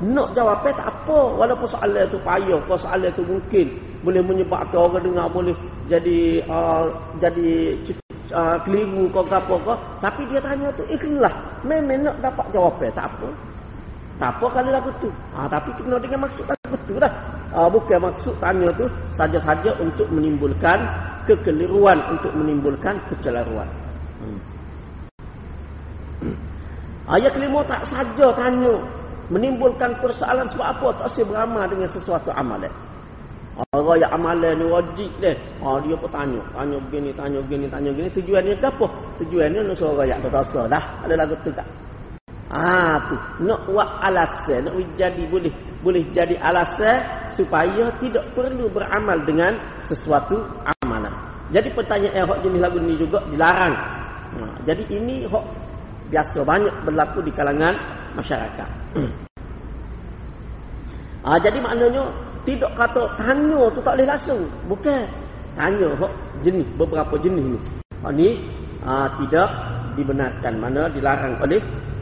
nak jawapan tak apa. Walaupun soalan tu payah. Kalau soalan tu mungkin boleh menyebabkan orang dengar boleh jadi uh, jadi uh, keliru kau apa kau. Tapi dia tanya tu ikhlas. Memang nak dapat jawapan. Tak apa. Tak apa kalau lagu tu. Ha, tapi kena dengan maksud lagu tu lah. Ha, bukan maksud tanya tu saja-saja untuk menimbulkan kekeliruan, untuk menimbulkan kecelaruan. Hmm. Ayat kelima tak saja tanya menimbulkan persoalan sebab apa tak saya beramal dengan sesuatu amalan. Orang yang amalan ni wajib deh. Ha, dia pun tanya. Tanya begini, tanya begini, tanya begini. Tujuannya apa? Tujuannya nak suruh rakyat berdosa dah. Ada lagu tu tak? Ah tu, nak buat alasan, nak jadi boleh boleh jadi alasan supaya tidak perlu beramal dengan sesuatu amalan. Jadi pertanyaan hak jenis lagu ni juga dilarang. Ha, jadi ini hak biasa banyak berlaku di kalangan masyarakat. ah jadi maknanya tidak kata tanya tu tak boleh langsung. Bukan. Tanya hak jenis beberapa jenis ni. Hak ni ah, tidak dibenarkan mana dilarang oleh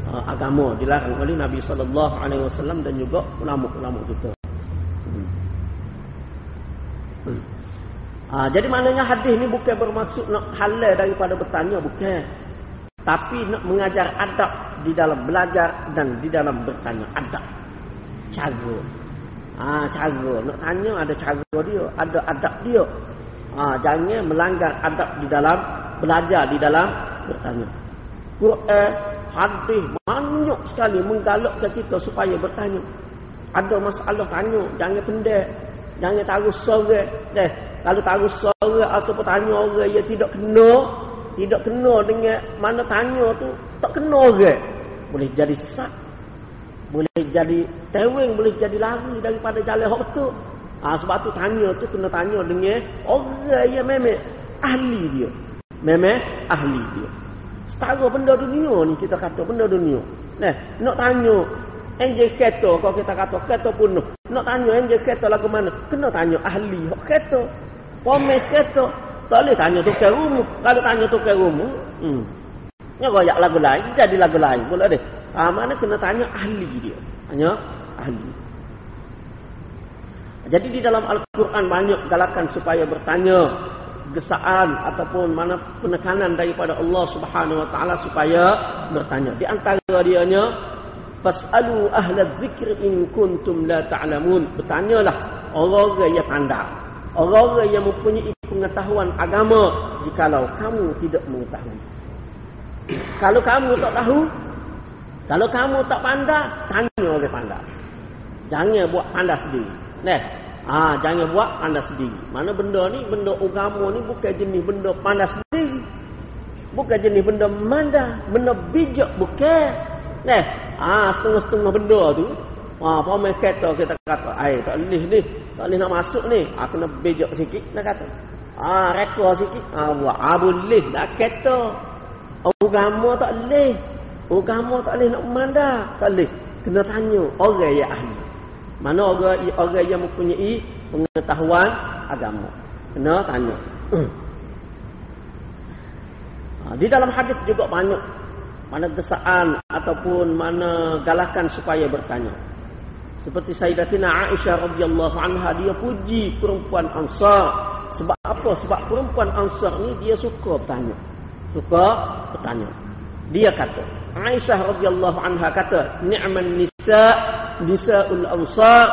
uh, agama dilarang oleh Nabi sallallahu alaihi wasallam dan juga ulama-ulama kita. Hmm. Hmm. Uh, jadi maknanya hadis ni bukan bermaksud nak halal daripada bertanya bukan. Tapi nak mengajar adab di dalam belajar dan di dalam bertanya adab. Cara. Ha, cara nak tanya ada cara dia, ada adab dia. Ha, jangan melanggar adab di dalam belajar di dalam bertanya. Quran hadis banyak sekali menggalakkan kita supaya bertanya. Ada masalah tanya, jangan pendek. Jangan taruh sore. Deh, kalau taruh sore atau bertanya orang yang tidak kena, tidak kena dengan mana tanya tu, tak kena orang. Boleh jadi sesat. Boleh jadi tewing, boleh jadi lari daripada jalan hak betul. Ha, sebab tu tanya tu kena tanya dengan orang yang memang ahli dia. Memang ahli dia. Setara benda dunia ni kita kata benda dunia. Nah, nak tanya enjin kereta kalau kita kata kereta penuh. Nak tanya enjin kereta lagu mana? Kena tanya ahli hok kereta. Pemain kereta. Tak boleh tanya tukar rumah. Kalau tanya tukar rumah, hmm. Nya royak lagu lain, jadi lagu lain pula deh. Ah mana kena tanya ahli dia. Tanya ahli. Jadi di dalam Al-Quran banyak galakan supaya bertanya gesaan ataupun mana penekanan daripada Allah Subhanahu wa taala supaya bertanya. Di antara dianya fasalu ahla dzikr in kuntum la ta'lamun. Bertanyalah orang-orang yang pandai. Orang-orang yang mempunyai pengetahuan agama jikalau kamu tidak mengetahui. Kalau kamu tak tahu, kalau kamu tak pandai, tanya orang pandai. Jangan buat pandai sendiri. Nah, Ah, jangan buat anda sendiri. Mana benda ni, benda agama ni bukan jenis benda panas sendiri. Bukan jenis benda manda, benda bijak bukan. Nah, ah setengah-setengah benda tu, ah pemain kereta kita kata, ai tak boleh ni, tak boleh nak masuk ni. Ah kena bijak sikit nak kata. Ah reka sikit. Ah buat ah boleh dah kereta. Agama tak boleh. Agama tak boleh nak manda, tak boleh. Kena tanya orang yang ahli. Mana orang orang yang mempunyai pengetahuan agama. Kena tanya. Ha, di dalam hadis juga banyak mana gesaan ataupun mana galakan supaya bertanya. Seperti Sayyidatina Aisyah radhiyallahu anha dia puji perempuan Ansar. Sebab apa? Sebab perempuan Ansar ni dia suka bertanya. Suka bertanya. Dia kata, Aisyah radhiyallahu anha kata, "Ni'man nisa nisaul ansar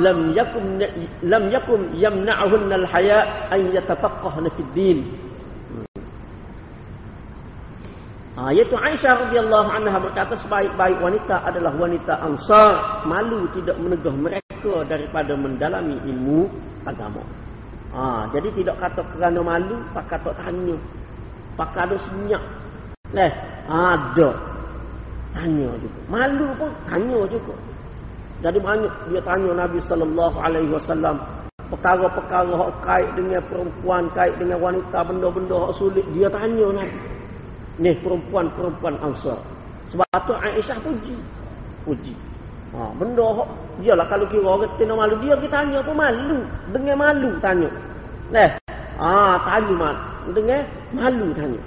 lam yakum lam yakum yamna'uhunna al-haya an yatafaqqahna fid din." Ha, iaitu Aisyah radhiyallahu anha berkata sebaik-baik wanita adalah wanita ansar malu tidak menegah mereka daripada mendalami ilmu agama. Ha, jadi tidak kata kerana malu, pak kata tanya. Pak kata senyap. Leh, ada. Tanya juga. Malu pun tanya juga. Jadi banyak dia tanya Nabi sallallahu alaihi wasallam perkara-perkara hak kait dengan perempuan, kait dengan wanita, benda-benda hak sulit dia tanya Nabi. Ni perempuan-perempuan Ansar. Sebab tu Aisyah puji. Puji. Ha, benda hak iyalah kalau kira orang kena malu dia kita tanya pun malu. Dengan malu tanya. Nah, ah tanya malu. Dengan malu tanya.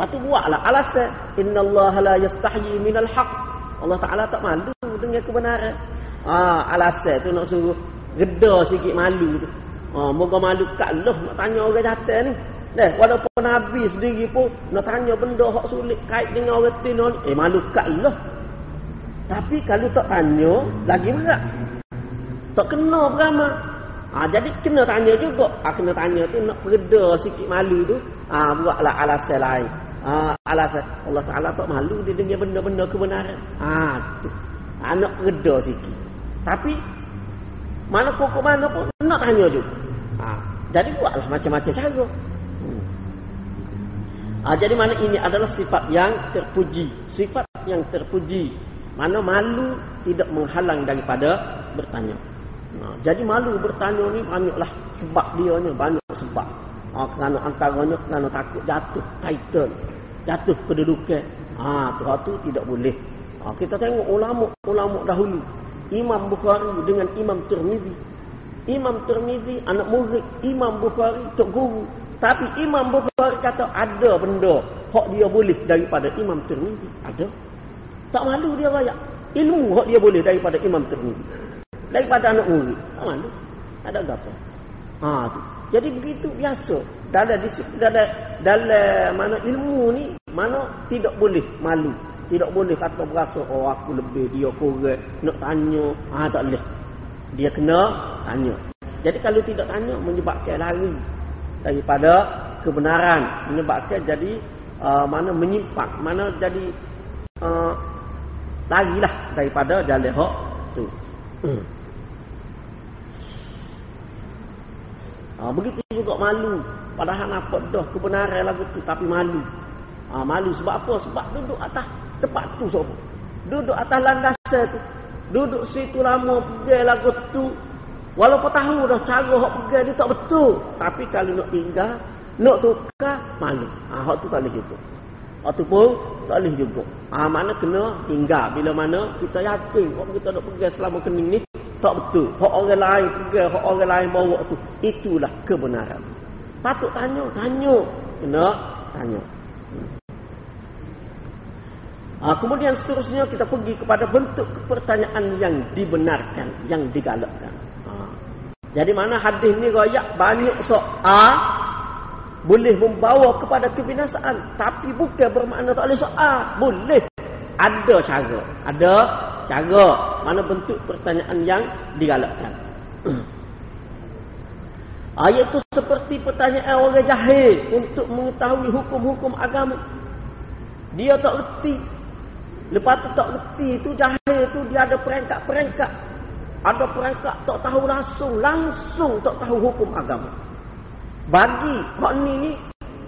Lepas tu buatlah alasan. Inna Allah la yastahyi minal haq. Allah Ta'ala tak malu dengan kebenaran. Ah, alasan tu nak suruh reda sikit malu tu. Ah, moga malu kat Allah nak tanya orang jatuh ni. Dah, walaupun Nabi sendiri pun nak tanya benda hak sulit kait dengan orang tino. Eh, malu kat Allah. Tapi kalau tak tanya, lagi berat. Tak kena beramal. Ha, jadi kena tanya juga. Ha, kena tanya tu nak reda sikit malu tu. Ha, buatlah alasan lain. Ha, alasan Allah Ta'ala tak malu dia dengan benda-benda kebenaran. Ha, tu. Ha, nak reda sikit. Tapi, mana pokok mana pun nak tanya juga. Ha, jadi buatlah macam-macam cara. Hmm. Ha, jadi mana ini adalah sifat yang terpuji. Sifat yang terpuji. Mana malu tidak menghalang daripada bertanya. Ha, jadi malu bertanya ni banyaklah sebab dia ni banyak sebab. Ha, kerana antaranya kerana takut jatuh title, jatuh kedudukan. Ha, tu tu tidak boleh. Ha, kita tengok ulama-ulama dahulu. Imam Bukhari dengan Imam Tirmizi. Imam Tirmizi anak murid Imam Bukhari tok guru. Tapi Imam Bukhari kata ada benda hak dia boleh daripada Imam Tirmizi. Ada. Tak malu dia raya. Ilmu hak dia boleh daripada Imam Tirmizi. Daripada anak murid. Tak malu. Ada apa? Ha tu. Jadi begitu biasa. Dalam disiplin dalam, dalam mana ilmu ni mana tidak boleh malu. Tidak boleh kata berasa oh aku lebih dia kurang nak tanya. Ha tak boleh. Dia kena tanya. Jadi kalau tidak tanya menyebabkan lari daripada kebenaran, menyebabkan jadi uh, mana menyimpang, mana jadi uh, larilah daripada jalan hak tu. Hmm. Ha, begitu juga malu. Padahal apa dah kebenaran lagu tu tapi malu. Ha, malu sebab apa? Sebab duduk atas tempat tu sopo. Duduk atas landasan tu. Duduk situ lama pergi lagu tu. Walaupun tahu dah cara hak pergi dia tak betul. Tapi kalau nak tinggal, nak tukar, malu. Ha, hak tu tak boleh juga. Hak tu pun tak boleh juga. Ha, mana kena tinggal. Bila mana kita yakin, kalau kita nak pergi selama kening ni, tak betul. Hak orang lain pergi, hak orang lain bawa tu. Itulah kebenaran. Patut tanya, tanya. Kena tanya. Ha, kemudian seterusnya kita pergi kepada bentuk pertanyaan yang dibenarkan, yang digalakkan. Ha. Jadi mana hadis ni royak banyak soal boleh membawa kepada kebinasaan. Tapi bukan bermakna tak boleh soal. Boleh. Ada cara. Ada cara. Mana bentuk pertanyaan yang digalakkan. Ayat itu seperti pertanyaan orang jahil untuk mengetahui hukum-hukum agama. Dia tak reti. Lepas tu tak reti tu jahil tu dia ada perangkat-perangkat. Ada perangkat tak tahu langsung. Langsung tak tahu hukum agama. Bagi hak ni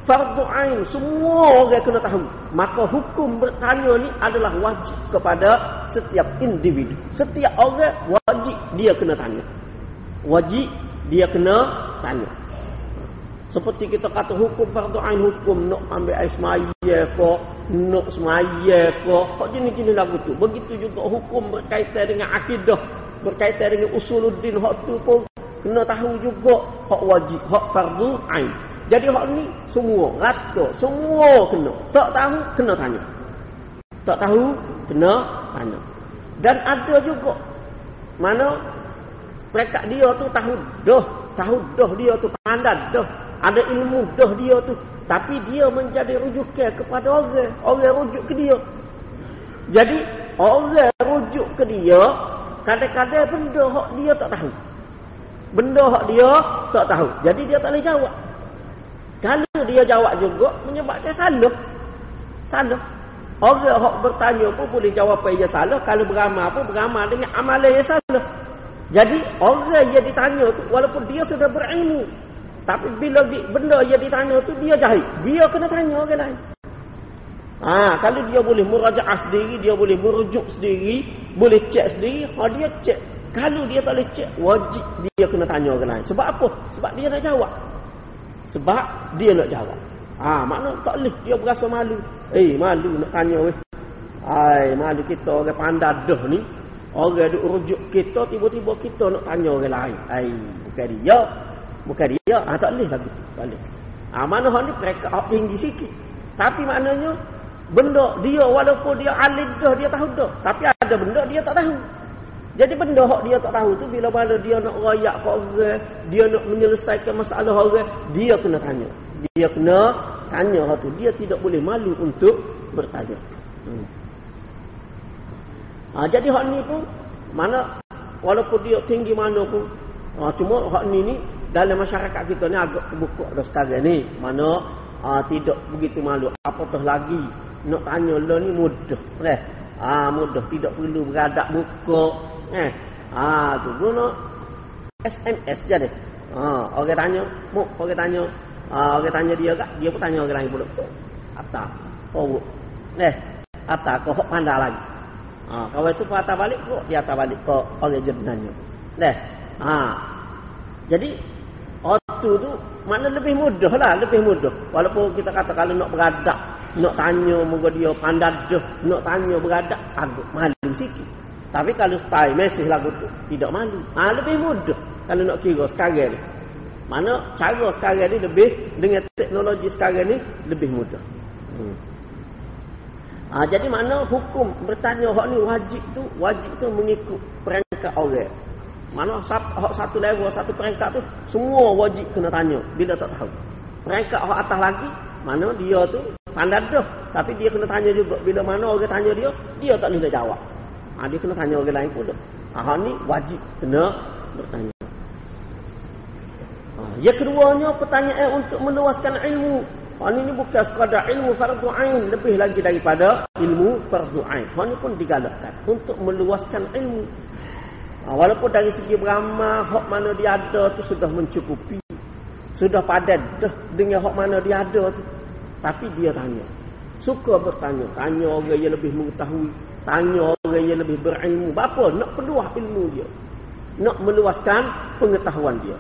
fardu ain semua orang kena tahu. Maka hukum bertanya ni adalah wajib kepada setiap individu. Setiap orang wajib dia kena tanya. Wajib dia kena tanya. Seperti kita kata hukum fardu ain hukum nak ambil air semaya ke, nak semaya ke, hak jenis-jenis lagu tu. Begitu juga hukum berkaitan dengan akidah, berkaitan dengan usuluddin hak tu pun kena tahu juga hak wajib, hak fardu ain. Jadi hak ni semua rata, semua kena. Tak tahu kena tanya. Tak tahu kena tanya. Dan ada juga mana mereka dia tu tahu dah, tahu dah dia tu pandai dah ada ilmu dah dia tu. Tapi dia menjadi rujukan kepada orang. Orang rujuk ke dia. Jadi orang rujuk ke dia kadang-kadang benda hak dia tak tahu. Benda hak dia tak tahu. Jadi dia tak boleh jawab kalau dia jawab juga menyebabkan salah salah orang hak bertanya pun boleh jawab yang salah kalau beramal pun beramal dengan amalan yang salah jadi orang yang ditanya tu walaupun dia sudah berilmu tapi bila di, benda yang ditanya tu dia jahil. Dia kena tanya orang lain. Ha, kalau dia boleh merajaah sendiri, dia boleh merujuk sendiri, boleh cek sendiri, ha, dia cek. Kalau dia tak boleh cek, wajib dia kena tanya orang lain. Sebab apa? Sebab dia nak jawab. Sebab dia nak jawab. Ha, makna tak boleh dia berasa malu. Eh, malu nak tanya weh. Ai, malu kita orang pandai dah ni. Orang duk rujuk kita, tiba-tiba kita nak tanya orang lain. Ai, bukan dia. Bukan dia, ah, tak boleh lagu tu. Tak boleh. Ah, mana hal ni mereka tinggi sikit. Tapi maknanya, benda dia walaupun dia alim dah, dia tahu dah. Tapi ada benda dia tak tahu. Jadi benda hak dia tak tahu tu, bila mana dia nak rayak ke orang, dia nak menyelesaikan masalah orang, dia kena tanya. Dia kena tanya hal tu. Dia tidak boleh malu untuk bertanya. Hmm. Ha, jadi hak ni pun, mana walaupun dia tinggi mana pun, ha, cuma hak ni ni, dalam masyarakat kita ni agak terbuka dah sekarang ni mana ah, tidak begitu malu apatah lagi nak tanya lo ni mudah eh ah mudah tidak perlu beradab buka eh ah tu guna SMS je deh ah orang tanya mu orang tanya ah orang tanya dia kak dia pun tanya orang lain pula apa oh eh atas kau hok pandai lagi. Ha, kalau itu patah balik kok dia atas balik kok orang jenanya. Deh. Ha. Jadi waktu tu mana lebih mudah lah, lebih mudah. Walaupun kita kata kalau nak beradak, nak tanya moga dia pandai dah, nak tanya beradak agak malu sikit. Tapi kalau style mesej lagu tu tidak malu. Ha, lebih mudah kalau nak kira sekarang ni. Mana cara sekarang ni lebih dengan teknologi sekarang ni lebih mudah. Hmm. Ha, jadi mana hukum bertanya hak ni wajib tu wajib tu mengikut perangkat orang. Mana hak satu level satu perangkat tu semua wajib kena tanya bila tak tahu. Perangkat hak atas lagi mana dia tu pandai dah tapi dia kena tanya juga bila mana orang tanya dia dia tak boleh jawab. Ha, dia kena tanya orang lain pula. Ha, ni wajib kena bertanya. Ha, yang keduanya pertanyaan untuk meluaskan ilmu Hal ini bukan sekadar ilmu fardu ain, lebih lagi daripada ilmu fardu ain. Hal ini pun digalakkan untuk meluaskan ilmu. Ha, walaupun dari segi beramal, hak mana dia ada tu sudah mencukupi. Sudah padat dah dengan hak mana dia ada tu. Tapi dia tanya. Suka bertanya. Tanya orang yang lebih mengetahui. Tanya orang yang lebih berilmu. Apa? Nak peluah ilmu dia. Nak meluaskan pengetahuan dia.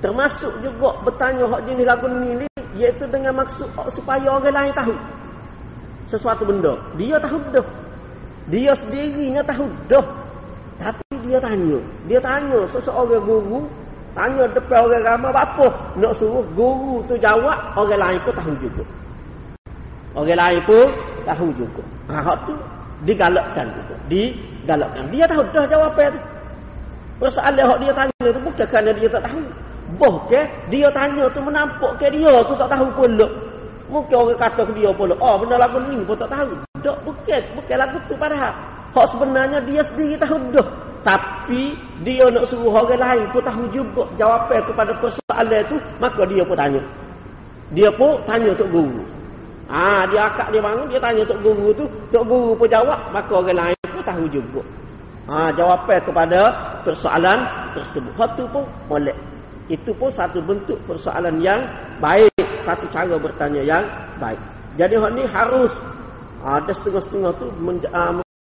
Termasuk juga bertanya hak jenis lagu ni iaitu dengan maksud supaya orang lain tahu sesuatu benda. Dia tahu dah. Dia sendirinya tahu dah. Tapi dia tanya. Dia tanya seseorang guru. Tanya depan orang ramai apa. Nak suruh guru tu jawab. Orang lain pun tahu juga. Orang lain pun tahu juga. Ha, tu digalakkan juga. Digalakkan. Dia tahu dah jawapan tu. Persoalan hak dia tanya tu bukan kerana dia tak tahu. Ke dia tanya tu menampak ke dia tu tak tahu pula. Mungkin orang kata ke dia pula, oh benda lagu ni pun tak tahu. Tak bukan, bukan lagu tu padahal. Hak sebenarnya dia sendiri tahu dah. Tapi dia nak suruh orang lain pun tahu juga jawapan kepada persoalan tu, maka dia pun tanya. Dia pun tanya tok guru. Ah, dia akak dia bangun, dia tanya tok guru tu, tok guru pun jawab, maka orang lain pun tahu juga. Ah, jawapan kepada persoalan tersebut. Hak tu pun molek. Itu pun satu bentuk persoalan yang baik. Satu cara bertanya yang baik. Jadi hal ni harus ada setengah-setengah tu